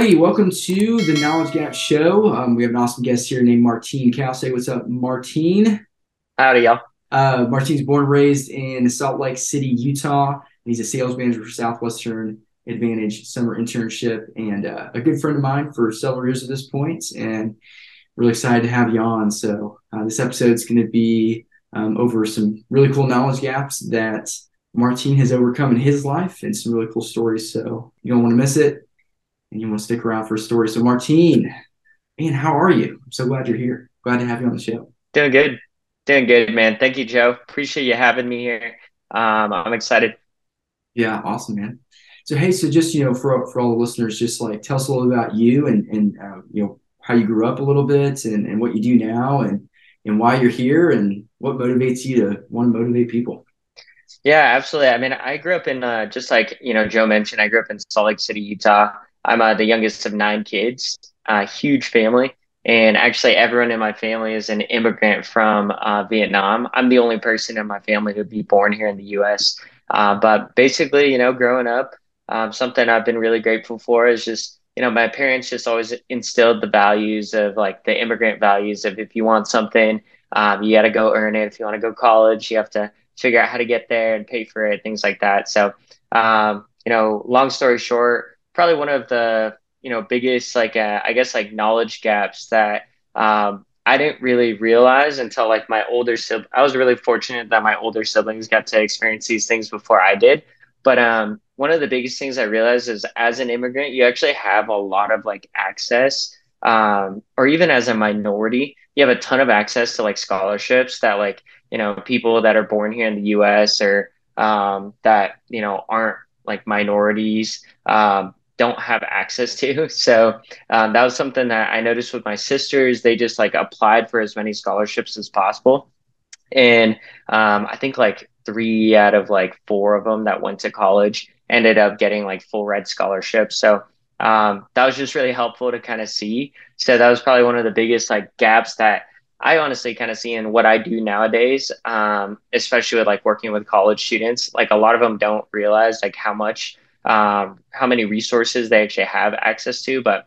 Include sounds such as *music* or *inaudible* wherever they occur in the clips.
righty, welcome to the Knowledge Gap Show. Um, we have an awesome guest here named Martine Cao. Say what's up, Martine. Howdy, y'all. Uh, Martine's born and raised in Salt Lake City, Utah. He's a sales manager for Southwestern Advantage summer internship and uh, a good friend of mine for several years at this point. And really excited to have you on. So uh, this episode is going to be um, over some really cool knowledge gaps that Martine has overcome in his life and some really cool stories. So you don't want to miss it and you want to stick around for a story. So Martine, man, how are you? I'm so glad you're here. Glad to have you on the show. Doing good. Doing good, man. Thank you, Joe. Appreciate you having me here. Um, I'm excited. Yeah, awesome, man. So hey, so just you know, for for all the listeners, just like tell us a little about you and and uh, you know how you grew up a little bit and and what you do now and and why you're here and what motivates you to want to motivate people. Yeah, absolutely. I mean, I grew up in uh, just like you know Joe mentioned. I grew up in Salt Lake City, Utah. I'm uh, the youngest of nine kids. A huge family. And actually, everyone in my family is an immigrant from uh, Vietnam. I'm the only person in my family to be born here in the US. Uh, but basically, you know, growing up, um, something I've been really grateful for is just, you know, my parents just always instilled the values of like the immigrant values of if you want something, um, you got to go earn it. If you want to go college, you have to figure out how to get there and pay for it, things like that. So, um, you know, long story short, probably one of the you know biggest like uh, I guess like knowledge gaps that um, I didn't really realize until like my older sibling. I was really fortunate that my older siblings got to experience these things before I did. But um, one of the biggest things I realized is as an immigrant, you actually have a lot of like access, um, or even as a minority, you have a ton of access to like scholarships that like you know people that are born here in the U.S. or um, that you know aren't like minorities um, don't have access to. *laughs* So um, that was something that I noticed with my sisters. They just like applied for as many scholarships as possible. And um, I think like three out of like four of them that went to college ended up getting like full red scholarships. So um, that was just really helpful to kind of see. So that was probably one of the biggest like gaps that I honestly kind of see in what I do nowadays, um, especially with like working with college students. Like a lot of them don't realize like how much um, how many resources they actually have access to. But,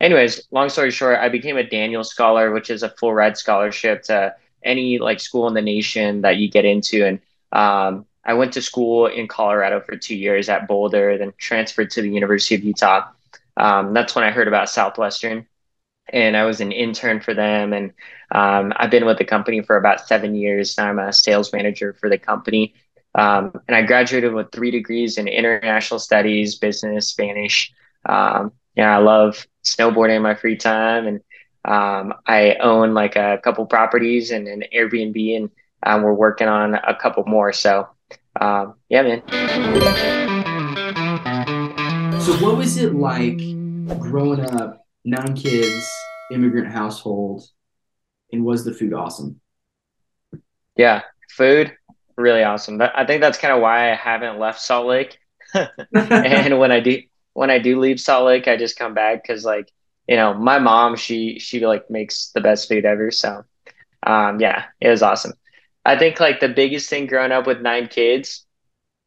anyways, long story short, I became a Daniels Scholar, which is a full ride scholarship to any like school in the nation that you get into. And um, I went to school in Colorado for two years at Boulder, then transferred to the University of Utah. Um, that's when I heard about Southwestern, and I was an intern for them. And um, I've been with the company for about seven years. I'm a sales manager for the company. Um, and I graduated with three degrees in international studies, business, Spanish. Um, yeah, I love snowboarding in my free time, and um, I own like a couple properties and an Airbnb, and um, we're working on a couple more. So, um, yeah, man. So, what was it like growing up, nine kids, immigrant household, and was the food awesome? Yeah, food really awesome. I think that's kind of why I haven't left Salt Lake. *laughs* and when I do when I do leave Salt Lake, I just come back because like you know my mom she she like makes the best food ever. So um, yeah, it was awesome. I think like the biggest thing growing up with nine kids.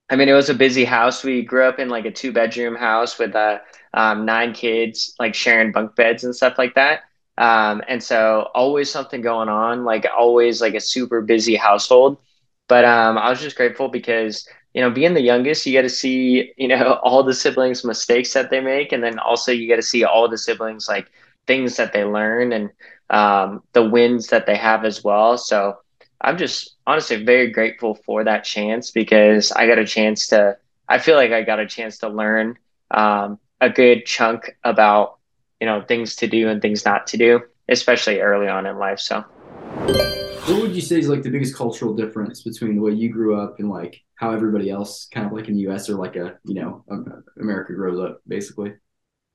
I mean, it was a busy house. We grew up in like a two bedroom house with uh, um, nine kids, like sharing bunk beds and stuff like that. Um, and so always something going on, like always like a super busy household. But um, I was just grateful because you know, being the youngest, you get to see you know *laughs* all the siblings' mistakes that they make, and then also you get to see all the siblings like things that they learn and um, the wins that they have as well. So I'm just honestly very grateful for that chance because I got a chance to. I feel like I got a chance to learn um, a good chunk about you know things to do and things not to do, especially early on in life. So. What would you say is like the biggest cultural difference between the way you grew up and like how everybody else kind of like in the US or like a, you know, America grows up basically?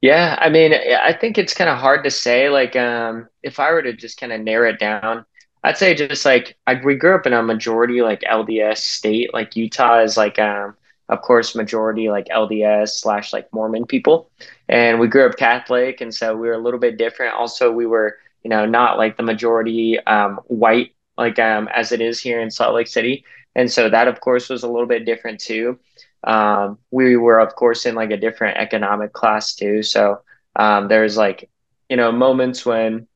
Yeah, I mean, I think it's kind of hard to say. Like, um, if I were to just kind of narrow it down, I'd say just like I, we grew up in a majority like LDS state. Like Utah is like, um, of course, majority like LDS slash like Mormon people, and we grew up Catholic, and so we were a little bit different. Also, we were you know not like the majority um, white like um, as it is here in Salt Lake City. And so that, of course, was a little bit different too. Um, we were, of course, in like a different economic class too. So um, there's like you know moments when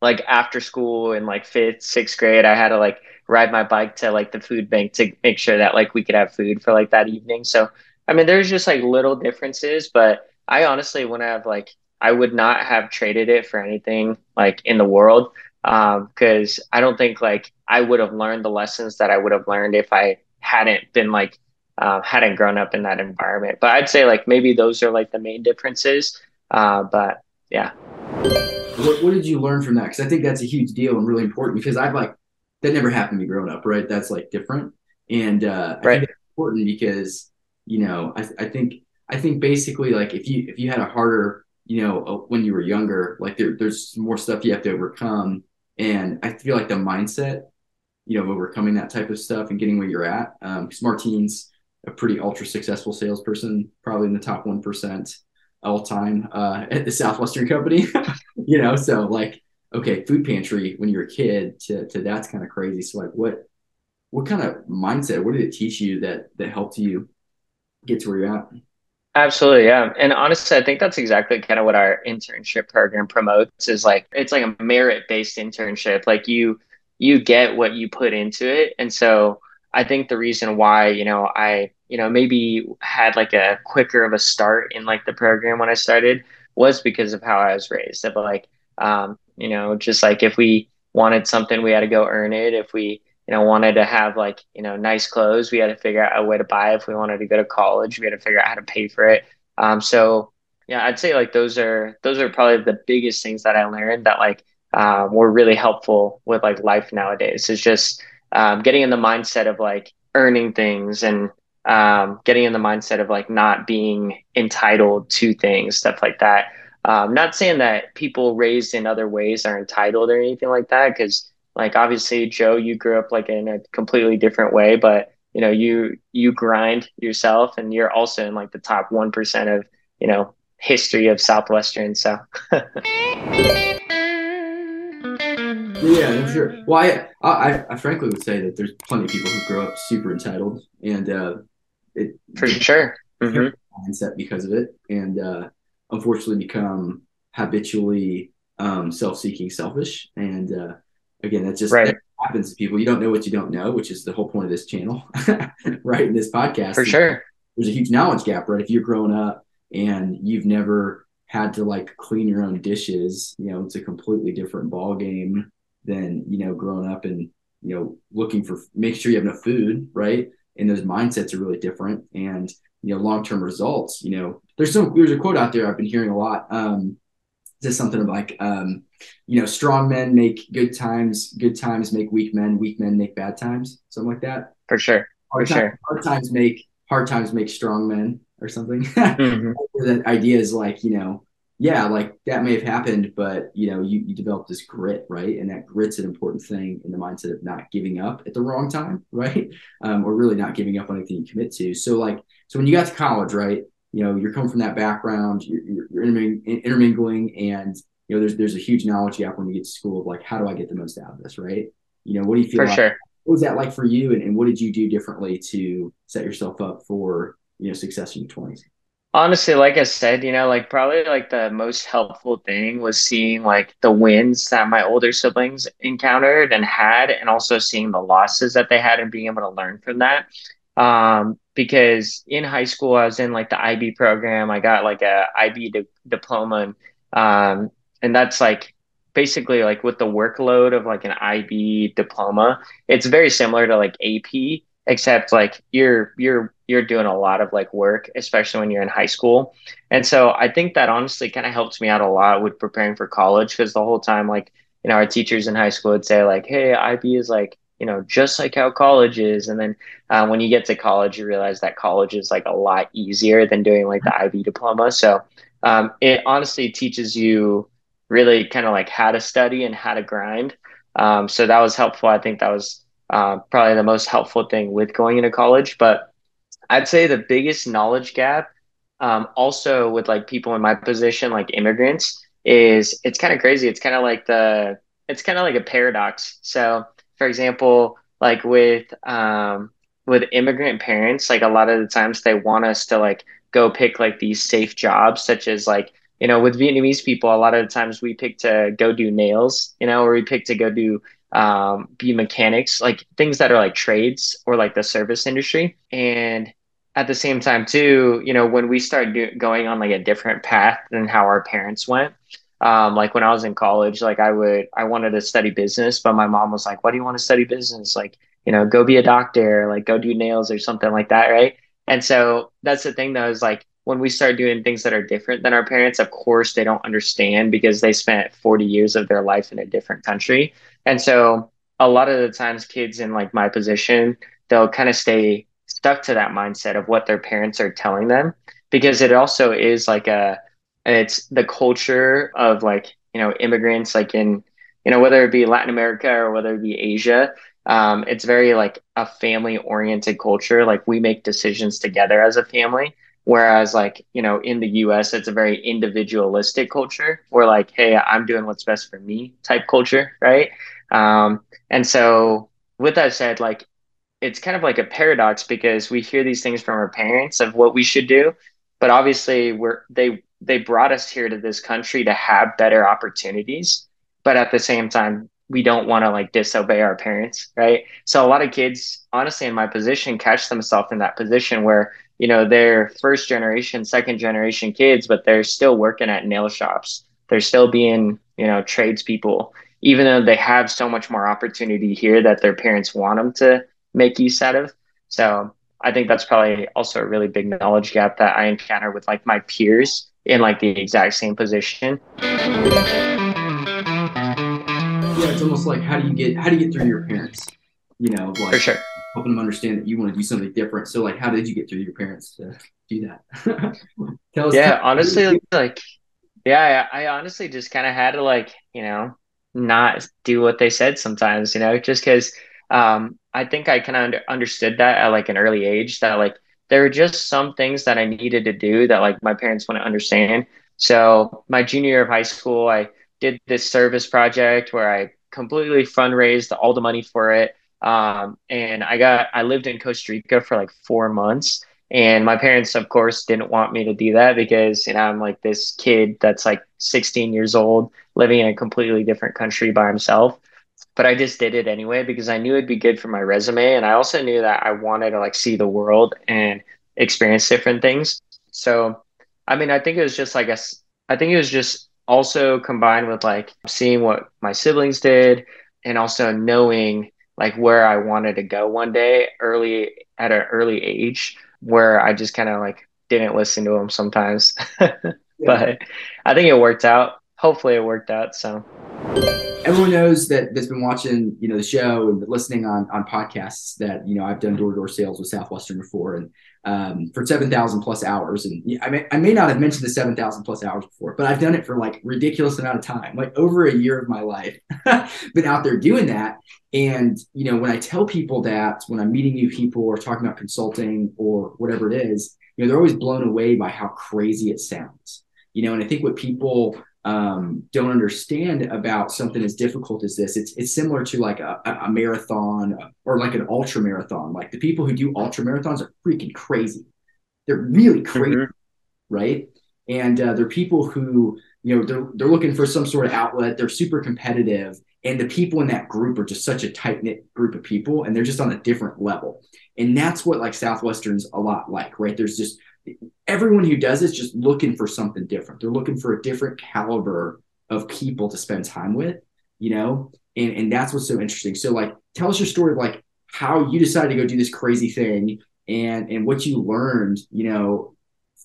like after school in like fifth sixth grade i had to like ride my bike to like the food bank to make sure that like we could have food for like that evening so i mean there's just like little differences but i honestly wouldn't have like i would not have traded it for anything like in the world because um, i don't think like i would have learned the lessons that i would have learned if i hadn't been like uh, hadn't grown up in that environment. But i'd say like maybe those are like the main differences. Uh, but yeah. What, what did you learn from that? Because I think that's a huge deal and really important because I've like that never happened to me growing up, right? That's like different, and uh, I think that's important because you know I, I think I think basically like if you if you had a harder you know uh, when you were younger, like there, there's more stuff you have to overcome, and I feel like the mindset, you know, overcoming that type of stuff and getting where you're at. Because um, Martine's a pretty ultra successful salesperson, probably in the top one percent all time uh, at the Southwestern Company. *laughs* you know, so like, okay, food pantry when you're a kid to, to that's kind of crazy. So like, what what kind of mindset? What did it teach you that that helped you get to where you're at? Absolutely, yeah. And honestly, I think that's exactly kind of what our internship program promotes is like it's like a merit-based internship. Like you you get what you put into it. And so I think the reason why, you know, I, you know, maybe had like a quicker of a start in like the program when I started was because of how I was raised. Of like, um, you know, just like if we wanted something, we had to go earn it. If we, you know, wanted to have like, you know, nice clothes, we had to figure out a way to buy. If we wanted to go to college, we had to figure out how to pay for it. Um, so yeah, I'd say like those are those are probably the biggest things that I learned that like uh, were really helpful with like life nowadays. Is just um, getting in the mindset of like earning things and um, getting in the mindset of like not being entitled to things, stuff like that. Um, not saying that people raised in other ways are entitled or anything like that, because like obviously Joe, you grew up like in a completely different way, but you know you you grind yourself, and you're also in like the top one percent of you know history of Southwestern. So. *laughs* Yeah, I'm sure. Well, I, I, I frankly would say that there's plenty of people who grow up super entitled, and uh, it for sure mm-hmm. mindset because of it, and uh, unfortunately become habitually um, self-seeking, selfish, and uh, again, that's just right. that happens to people. You don't know what you don't know, which is the whole point of this channel, *laughs* right? In this podcast, for sure. There's a huge knowledge gap, right? If you're growing up and you've never had to like clean your own dishes, you know, it's a completely different ball game than you know growing up and you know looking for make sure you have enough food right and those mindsets are really different and you know long-term results you know there's some there's a quote out there i've been hearing a lot um just something like um you know strong men make good times good times make weak men weak men make bad times something like that for sure hard for time, sure hard times make hard times make strong men or something *laughs* mm-hmm. that idea is like you know yeah, like that may have happened, but you know, you, you develop this grit, right? And that grit's an important thing in the mindset of not giving up at the wrong time, *laughs* right? Um, or really not giving up on anything you commit to. So like, so when you got to college, right? You know, you're coming from that background, you're, you're intermingling, and you know, there's there's a huge knowledge gap when you get to school of like, how do I get the most out of this, right? You know, what do you feel for like? Sure. What was that like for you, and, and what did you do differently to set yourself up for you know success in your twenties? Honestly, like I said, you know, like probably like the most helpful thing was seeing like the wins that my older siblings encountered and had, and also seeing the losses that they had and being able to learn from that. Um, because in high school, I was in like the IB program. I got like a IB di- diploma, and, um, and that's like basically like with the workload of like an IB diploma, it's very similar to like AP, except like you're you're you're doing a lot of like work especially when you're in high school and so i think that honestly kind of helps me out a lot with preparing for college because the whole time like you know our teachers in high school would say like hey ib is like you know just like how college is and then uh, when you get to college you realize that college is like a lot easier than doing like the ib diploma so um, it honestly teaches you really kind of like how to study and how to grind um, so that was helpful i think that was uh, probably the most helpful thing with going into college. But I'd say the biggest knowledge gap, um, also with like people in my position, like immigrants, is it's kind of crazy. It's kind of like the it's kind of like a paradox. So, for example, like with um, with immigrant parents, like a lot of the times they want us to like go pick like these safe jobs, such as like you know, with Vietnamese people, a lot of the times we pick to go do nails, you know, or we pick to go do um, be mechanics, like things that are like trades or like the service industry. And at the same time, too, you know, when we start do- going on like a different path than how our parents went, um, like when I was in college, like I would, I wanted to study business, but my mom was like, "Why do you want to study business? Like, you know, go be a doctor, like go do nails or something like that, right?" And so that's the thing, though, is like when we start doing things that are different than our parents, of course, they don't understand because they spent 40 years of their life in a different country. And so a lot of the times, kids in like my position, they'll kind of stay stuck to that mindset of what their parents are telling them because it also is like a, it's the culture of like, you know, immigrants, like in, you know, whether it be Latin America or whether it be Asia, um, it's very like a family oriented culture. Like we make decisions together as a family. Whereas, like, you know, in the US, it's a very individualistic culture where, like, hey, I'm doing what's best for me type culture, right? Um, and so, with that said, like, it's kind of like a paradox because we hear these things from our parents of what we should do, but obviously, we're they they brought us here to this country to have better opportunities, but at the same time, we don't want to like disobey our parents, right? So a lot of kids, honestly, in my position, catch themselves in that position where you know, they're first generation, second generation kids, but they're still working at nail shops. They're still being, you know, tradespeople, even though they have so much more opportunity here that their parents want them to make use out of. So I think that's probably also a really big knowledge gap that I encounter with like my peers in like the exact same position. Yeah, it's almost like how do you get how do you get through your parents? You know, like for sure helping them understand that you want to do something different. So, like, how did you get through your parents to do that? *laughs* tell us. Yeah, honestly, like, yeah, I, I honestly just kind of had to, like, you know, not do what they said sometimes, you know, just because um, I think I kind of under- understood that at like an early age that, like, there were just some things that I needed to do that, like, my parents wouldn't understand. So, my junior year of high school, I did this service project where I completely fundraised all the money for it um, and I got I lived in Costa Rica for like four months. And my parents, of course, didn't want me to do that because, you know, I'm like this kid that's like 16 years old, living in a completely different country by himself. But I just did it anyway because I knew it'd be good for my resume. And I also knew that I wanted to like see the world and experience different things. So, I mean, I think it was just like a, I think it was just also combined with like seeing what my siblings did and also knowing like where I wanted to go one day early at an early age where I just kind of like didn't listen to them sometimes. *laughs* yeah. But I think it worked out. Hopefully it worked out. So everyone knows that that's been watching, you know, the show and listening on on podcasts that, you know, I've done door to door sales with Southwestern before. And um, for 7,000 plus hours. And I may, I may not have mentioned the 7,000 plus hours before, but I've done it for like ridiculous amount of time, like over a year of my life, *laughs* been out there doing that. And, you know, when I tell people that when I'm meeting new people or talking about consulting or whatever it is, you know, they're always blown away by how crazy it sounds, you know, and I think what people um, don't understand about something as difficult as this. It's it's similar to like a, a marathon or like an ultra marathon. Like the people who do ultra marathons are freaking crazy. They're really crazy, mm-hmm. right? And uh, they're people who you know they're they're looking for some sort of outlet. They're super competitive, and the people in that group are just such a tight knit group of people, and they're just on a different level. And that's what like Southwestern's a lot like, right? There's just everyone who does is just looking for something different. They're looking for a different caliber of people to spend time with, you know, and and that's what's so interesting. So like, tell us your story of like how you decided to go do this crazy thing and and what you learned, you know,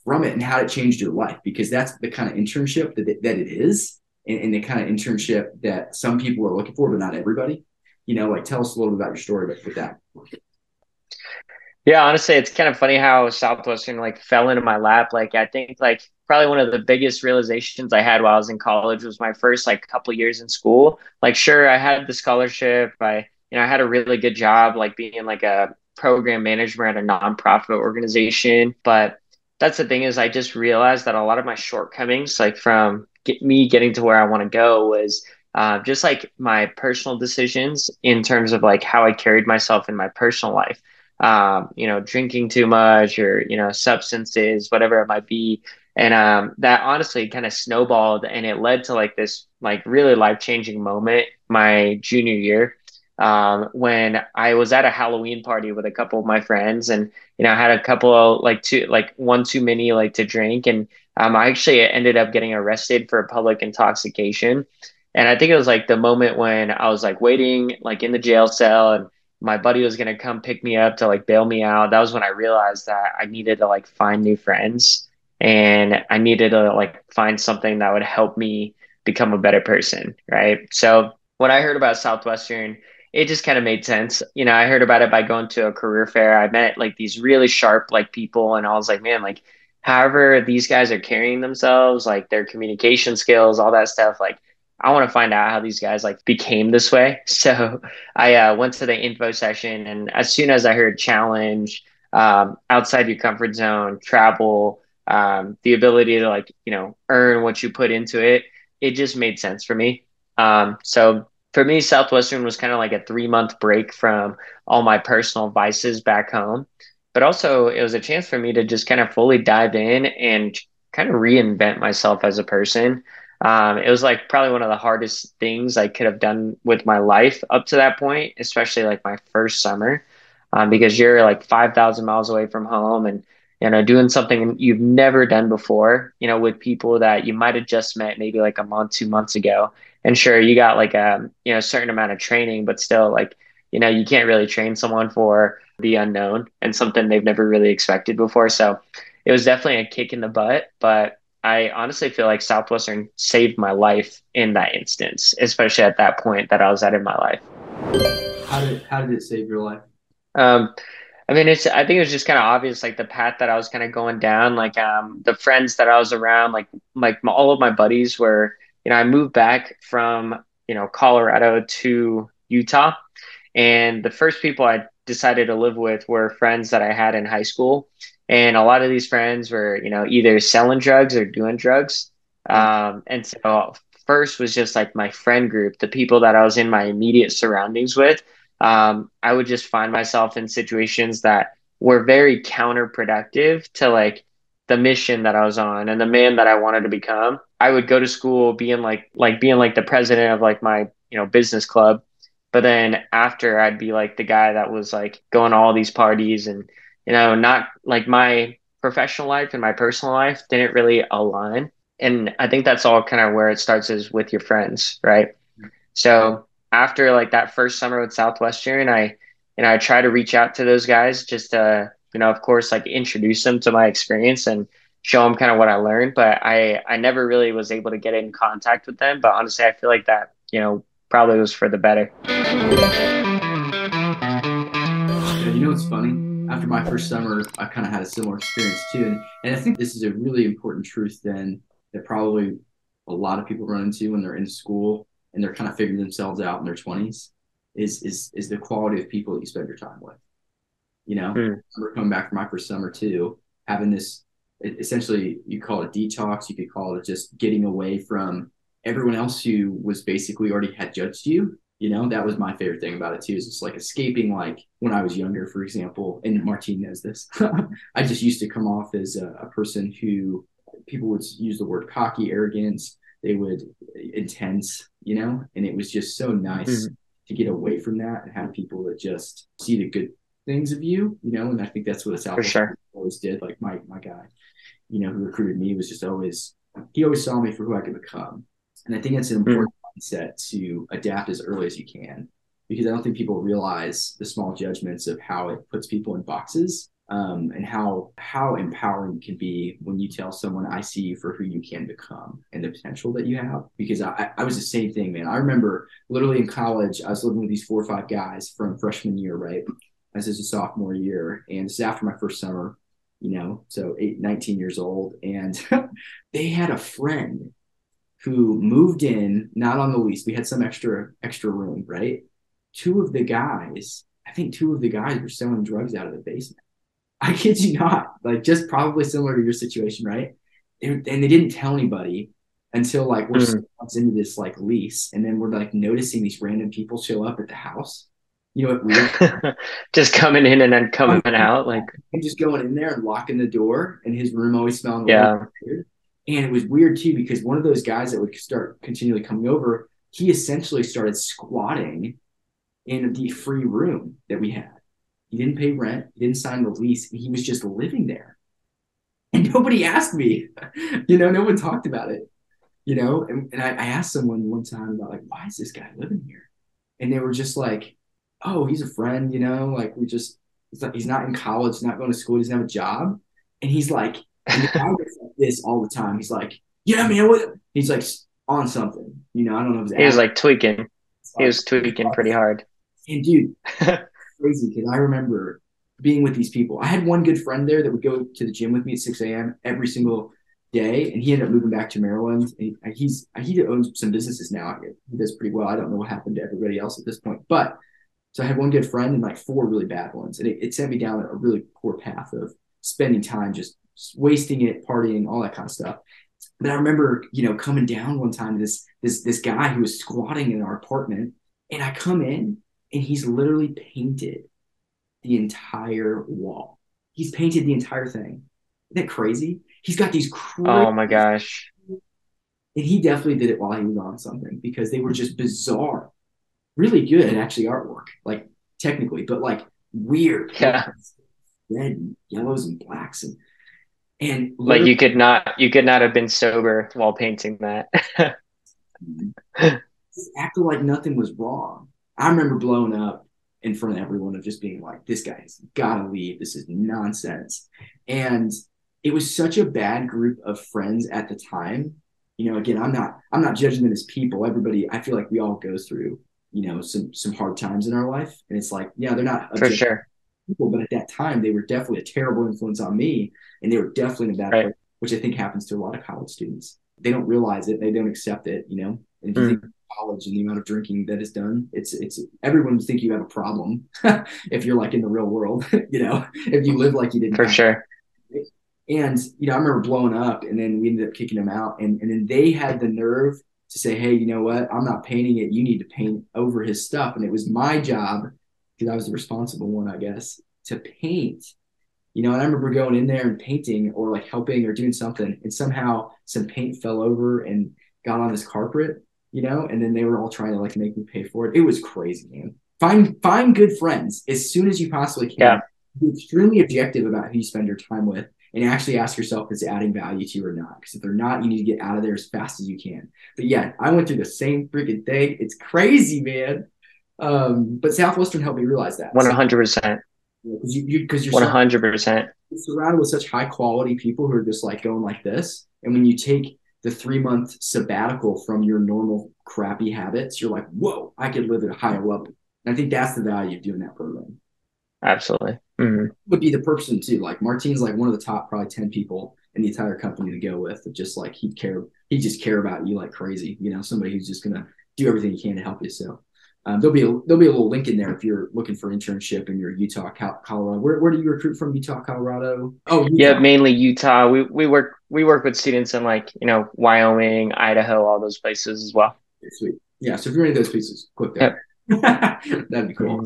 from it and how it changed your life because that's the kind of internship that it, that it is and, and the kind of internship that some people are looking for, but not everybody. You know, like tell us a little bit about your story with that. Yeah, honestly, it's kind of funny how Southwestern like fell into my lap. Like I think like probably one of the biggest realizations I had while I was in college was my first like couple years in school. Like sure, I had the scholarship. I you know, I had a really good job like being like a program manager at a nonprofit organization, but that's the thing is I just realized that a lot of my shortcomings like from get me getting to where I want to go was uh, just like my personal decisions in terms of like how I carried myself in my personal life um, you know, drinking too much or, you know, substances, whatever it might be. And um, that honestly kind of snowballed and it led to like this like really life changing moment my junior year um, when I was at a Halloween party with a couple of my friends and you know I had a couple of like two like one too many like to drink and um, I actually ended up getting arrested for public intoxication. And I think it was like the moment when I was like waiting like in the jail cell and my buddy was gonna come pick me up to like bail me out. That was when I realized that I needed to like find new friends and I needed to like find something that would help me become a better person, right? So when I heard about Southwestern, it just kind of made sense. You know, I heard about it by going to a career fair. I met like these really sharp like people and I was like, man, like however these guys are carrying themselves, like their communication skills, all that stuff, like I want to find out how these guys like became this way. *laughs* So I uh, went to the info session, and as soon as I heard challenge, um, outside your comfort zone, travel, um, the ability to like you know earn what you put into it, it just made sense for me. Um, so for me, Southwestern was kind of like a three month break from all my personal vices back home, but also it was a chance for me to just kind of fully dive in and kind of reinvent myself as a person. Um, it was like probably one of the hardest things I could have done with my life up to that point, especially like my first summer, um, because you're like 5,000 miles away from home and, you know, doing something you've never done before, you know, with people that you might have just met maybe like a month, two months ago. And sure, you got like a, you know, certain amount of training, but still like, you know, you can't really train someone for the unknown and something they've never really expected before. So it was definitely a kick in the butt, but I honestly feel like Southwestern saved my life in that instance, especially at that point that I was at in my life. How did how did it save your life? Um, I mean, it's I think it was just kind of obvious, like the path that I was kind of going down, like um the friends that I was around, like like my, all of my buddies were, you know, I moved back from you know Colorado to Utah, and the first people I decided to live with were friends that I had in high school and a lot of these friends were you know either selling drugs or doing drugs. Um, and so first was just like my friend group the people that i was in my immediate surroundings with. Um, i would just find myself in situations that were very counterproductive to like the mission that i was on and the man that i wanted to become. I would go to school being like like being like the president of like my you know business club. But then after i'd be like the guy that was like going to all these parties and you know, not like my professional life and my personal life didn't really align. And I think that's all kind of where it starts is with your friends, right? So after like that first summer with Southwestern, I, you know, I try to reach out to those guys just to, you know, of course, like introduce them to my experience and show them kind of what I learned. But I, I never really was able to get in contact with them. But honestly, I feel like that, you know, probably was for the better. You know what's funny? After my first summer, I kind of had a similar experience too. And, and I think this is a really important truth then that probably a lot of people run into when they're in school and they're kind of figuring themselves out in their 20s is is is the quality of people that you spend your time with. You know, mm. I remember coming back from my first summer too, having this essentially you call it detox, you could call it just getting away from everyone else who was basically already had judged you you know, that was my favorite thing about it too. Is just like escaping, like when I was younger, for example, and Martine knows this. *laughs* I just used to come off as a, a, person who people would use the word cocky, arrogance. They would intense, you know, and it was just so nice mm-hmm. to get away from that and have people that just see the good things of you, you know. And I think that's what a South sure. always did. Like my my guy, you know, who recruited me was just always he always saw me for who I could become, and I think that's an mm-hmm. important. Mindset to adapt as early as you can because I don't think people realize the small judgments of how it puts people in boxes um, and how how empowering it can be when you tell someone I see you for who you can become and the potential that you have. Because I, I was the same thing, man. I remember literally in college, I was living with these four or five guys from freshman year, right? As is a sophomore year, and this is after my first summer, you know, so eight, 19 years old, and *laughs* they had a friend who moved in not on the lease. We had some extra extra room, right? Two of the guys, I think two of the guys were selling drugs out of the basement. *laughs* I kid you not, like just probably similar to your situation, right? And, and they didn't tell anybody until like we're mm-hmm. months into this like lease, and then we're like noticing these random people show up at the house, You know what weird? *laughs* just coming in and then coming out, like and just going in there and locking the door, and his room always smelled yeah. weird. And it was weird too because one of those guys that would start continually coming over, he essentially started squatting in the free room that we had. He didn't pay rent, he didn't sign the lease, he was just living there. And nobody asked me, *laughs* you know, no one talked about it, you know. And, and I, I asked someone one time about like, why is this guy living here? And they were just like, oh, he's a friend, you know, like we just, he's, not in college, not going to school, he doesn't have a job. And he's like, *laughs* and this all the time. He's like, yeah, man, what? He's like on something, you know, I don't know. If he was like tweaking. He was tweaking pretty *laughs* hard. And dude, *laughs* crazy because I remember being with these people. I had one good friend there that would go to the gym with me at 6 a.m. every single day, and he ended up moving back to Maryland. And uh, he's uh, he owns some businesses now. He does pretty well. I don't know what happened to everybody else at this point, but so I had one good friend and like four really bad ones, and it, it sent me down a really poor path of spending time just wasting it, partying, all that kind of stuff. But I remember, you know, coming down one time this this this guy who was squatting in our apartment, and I come in and he's literally painted the entire wall. He's painted the entire thing. Isn't that crazy? He's got these Oh my gosh. And he definitely did it while he was on something because they were just bizarre. Really good actually artwork, like technically, but like weird. Yeah. Red and yellows and blacks and and like you could not you could not have been sober while painting that. acting like nothing was wrong. I remember blowing up in front of everyone of just being like, this guy's gotta leave. This is nonsense. And it was such a bad group of friends at the time. You know, again, I'm not I'm not judging them as people. Everybody, I feel like we all go through, you know, some some hard times in our life. And it's like, yeah, they're not for sure people, but at that time they were definitely a terrible influence on me. And they were definitely in a bad right. place, which I think happens to a lot of college students. They don't realize it, they don't accept it, you know. And if you mm. think college and the amount of drinking that is done, it's it's everyone would think you have a problem *laughs* if you're like in the real world, *laughs* you know, if you live like you didn't. For sure. And you know, I remember blowing up, and then we ended up kicking them out, and and then they had the nerve to say, "Hey, you know what? I'm not painting it. You need to paint over his stuff." And it was my job because I was the responsible one, I guess, to paint. You know, and I remember going in there and painting or like helping or doing something, and somehow some paint fell over and got on this carpet you know, and then they were all trying to like make me pay for it. It was crazy, man. Find find good friends as soon as you possibly can. Yeah. Be extremely objective about who you spend your time with and actually ask yourself if it's adding value to you or not. Because if they're not, you need to get out of there as fast as you can. But yeah, I went through the same freaking thing. It's crazy, man. Um, but Southwestern helped me realize that. One hundred percent. Because you, because you, are one hundred percent surrounded with such high quality people who are just like going like this, and when you take the three month sabbatical from your normal crappy habits, you're like, whoa, I could live at a higher level. And I think that's the value of doing that program. Absolutely. Mm-hmm. Would be the person too. Like Martin's like one of the top probably 10 people in the entire company to go with. But Just like he'd care, he just care about you like crazy. You know, somebody who's just gonna do everything he can to help you. So um, there'll be a there'll be a little link in there if you're looking for internship in your Utah, Colorado. Where, where do you recruit from? Utah, Colorado. Oh, Utah. yeah, mainly Utah. We we work we work with students in like you know Wyoming, Idaho, all those places as well. Sweet. Yeah. So if you're in those places, click there. Yep. *laughs* That'd be cool,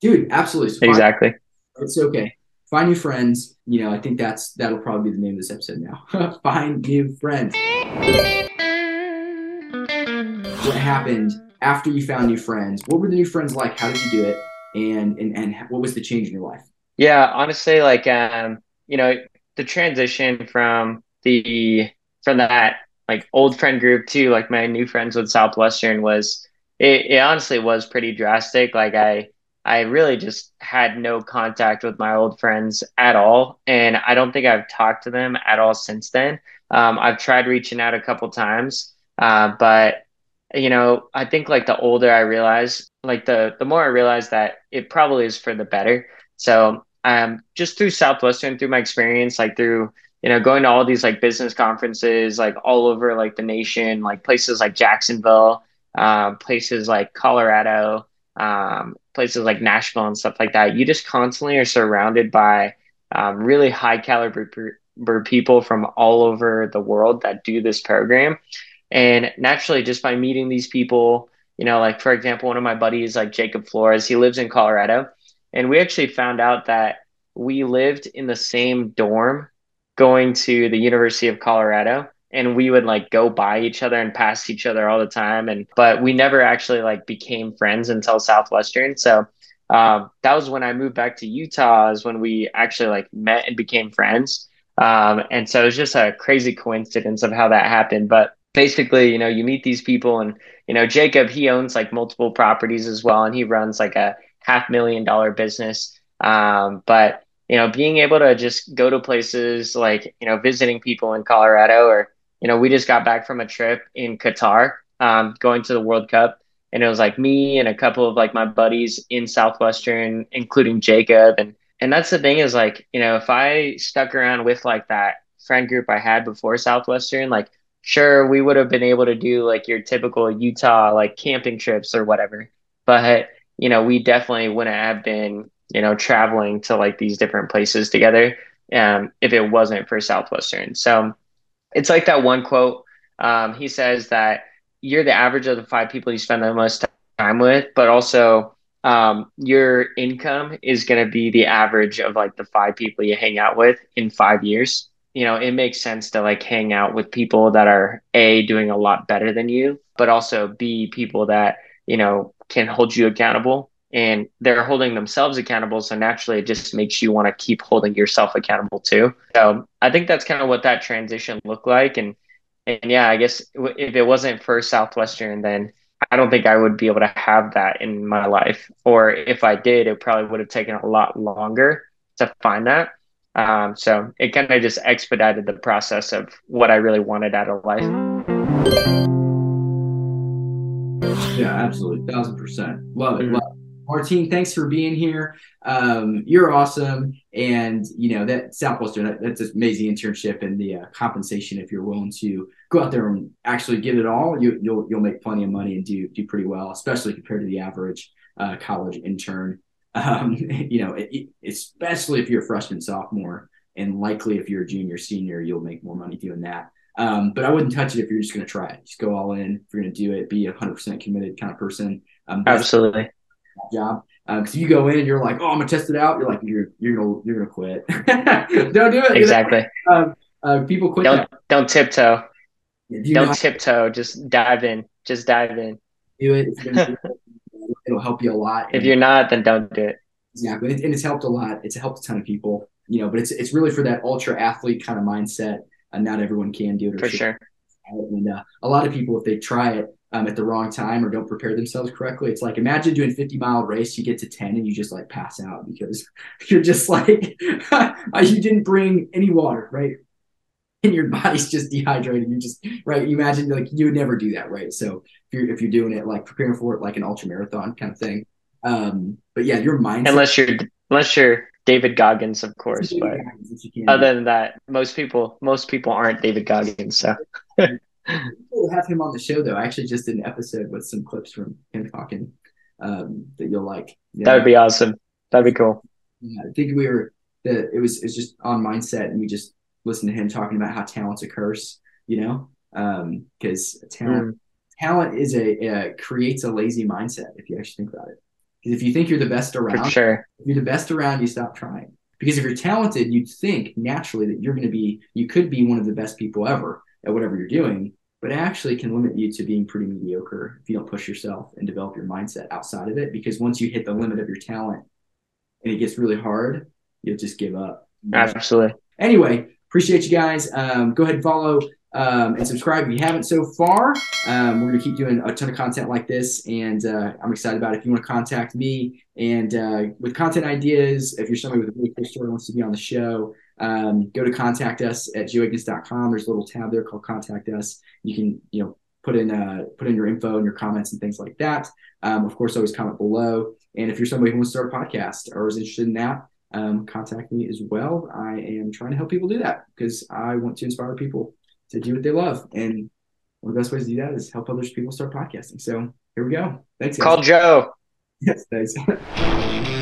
dude. Absolutely. So exactly. it's okay. Find new friends. You know, I think that's that'll probably be the name of this episode now. *laughs* Find new friends. What happened after you found new friends, what were the new friends like? How did you do it? And and and what was the change in your life? Yeah, honestly, like um, you know, the transition from the from that like old friend group to like my new friends with Southwestern was it, it honestly was pretty drastic. Like I I really just had no contact with my old friends at all. And I don't think I've talked to them at all since then. Um, I've tried reaching out a couple times, uh, but you know, I think like the older I realize, like the the more I realize that it probably is for the better. So um just through Southwestern, through my experience, like through you know going to all these like business conferences, like all over like the nation, like places like Jacksonville, um, places like Colorado, um, places like Nashville and stuff like that. You just constantly are surrounded by um, really high caliber people from all over the world that do this program and naturally, just by meeting these people, you know, like for example, one of my buddies, like Jacob Flores, he lives in Colorado, and we actually found out that we lived in the same dorm going to the University of Colorado and we would like go by each other and pass each other all the time and but we never actually like became friends until Southwestern. So um, that was when I moved back to Utah is when we actually like met and became friends. Um, and so it was just a crazy coincidence of how that happened. But basically, you know, you meet these people and, you know, Jacob, he owns like multiple properties as well. And he runs like a half million dollar business. Um, but, you know, being able to just go to places like, you know, visiting people in Colorado or, you know, we just got back from a trip in Qatar, um, going to the World Cup. And it was like me and a couple of like my buddies in Southwestern, including Jacob. And and that's the thing is like, you know, if I stuck around with like that friend group I had before Southwestern, like sure we would have been able to do like your typical Utah like camping trips or whatever. But you know, we definitely wouldn't have been, you know, traveling to like these different places together um, if it wasn't for Southwestern. So it's like that one quote. Um, he says that you're the average of the five people you spend the most time with, but also um, your income is going to be the average of like the five people you hang out with in five years. You know, it makes sense to like hang out with people that are A, doing a lot better than you, but also B, people that, you know, can hold you accountable and they're holding themselves accountable. So naturally, it just makes you want to keep holding yourself accountable too. So I think that's kind of what that transition looked like. And, and yeah, I guess if it wasn't for Southwestern, then I don't think I would be able to have that in my life. Or if I did, it probably would have taken a lot longer to find that. Um, so it kind of just expedited the process of what I really wanted out of life. Yeah, absolutely. Thousand percent. Love it. Mm-hmm. Love it. Martine, thanks for being here. Um, you're awesome, and you know that Southwestern that, that's an amazing internship and the uh, compensation. If you're willing to go out there and actually get it all, you, will you'll, you'll make plenty of money and do do pretty well, especially compared to the average uh, college intern. Um, *laughs* you know, it, especially if you're a freshman, sophomore, and likely if you're a junior, senior, you'll make more money doing that. Um, but I wouldn't touch it if you're just going to try it. Just go all in. If you're going to do it, be a 100% committed kind of person. Um, Absolutely job. Because uh, you go in and you're like, oh, I'm gonna test it out. You're like, you're you're gonna you're gonna quit. *laughs* don't do it. Exactly. *laughs* Um, uh, people quit. Don't don't tiptoe. Do don't tiptoe. Just dive in. Just dive in. Do it. It'll help you a lot. If you're not, then don't do it. Exactly, and it's helped a lot. It's helped a ton of people. You know, but it's it's really for that ultra athlete kind of mindset. And not everyone can do it. For sure. And uh, a lot of people, if they try it, um, at the wrong time or don't prepare themselves correctly. It's like imagine doing 50 mile race, you get to 10 and you just like pass out because *laughs* you're just like *laughs* you didn't bring any water, right? *laughs* And your body's just dehydrated. You just right. You imagine like you would never do that, right? So if you're if you're doing it like preparing for it like an ultra marathon kind of thing. Um, but yeah, your mind unless you're unless you're David Goggins, of course. But other than that, most people most people aren't David Goggins. So we'll have him on the show though. I actually just did an episode with some clips from him talking um, that you'll like. You that would be awesome. That'd be cool. Yeah, I think we were the it was it was just on mindset and we just listened to him talking about how talent's a curse, you know? Um, because talent mm. talent is a, a creates a lazy mindset if you actually think about it. Because if you think you're the best around, sure. if you're the best around, you stop trying. Because if you're talented, you'd think naturally that you're going to be, you could be one of the best people ever at whatever you're doing, but it actually can limit you to being pretty mediocre if you don't push yourself and develop your mindset outside of it. Because once you hit the limit of your talent and it gets really hard, you'll just give up. Absolutely. Anyway, appreciate you guys. Um, go ahead and follow um, and subscribe if you haven't so far. Um, we're going to keep doing a ton of content like this, and uh, I'm excited about it. If you want to contact me and uh, with content ideas, if you're somebody with a really cool story wants to be on the show, um, go to contact us at joeignace.com. There's a little tab there called contact us. You can, you know, put in uh, put in your info and your comments and things like that. Um, of course, always comment below. And if you're somebody who wants to start a podcast or is interested in that, um, contact me as well. I am trying to help people do that because I want to inspire people to do what they love. And one of the best ways to do that is help other people start podcasting. So here we go. Thanks. Guys. Call Joe. Yes, thanks. *laughs*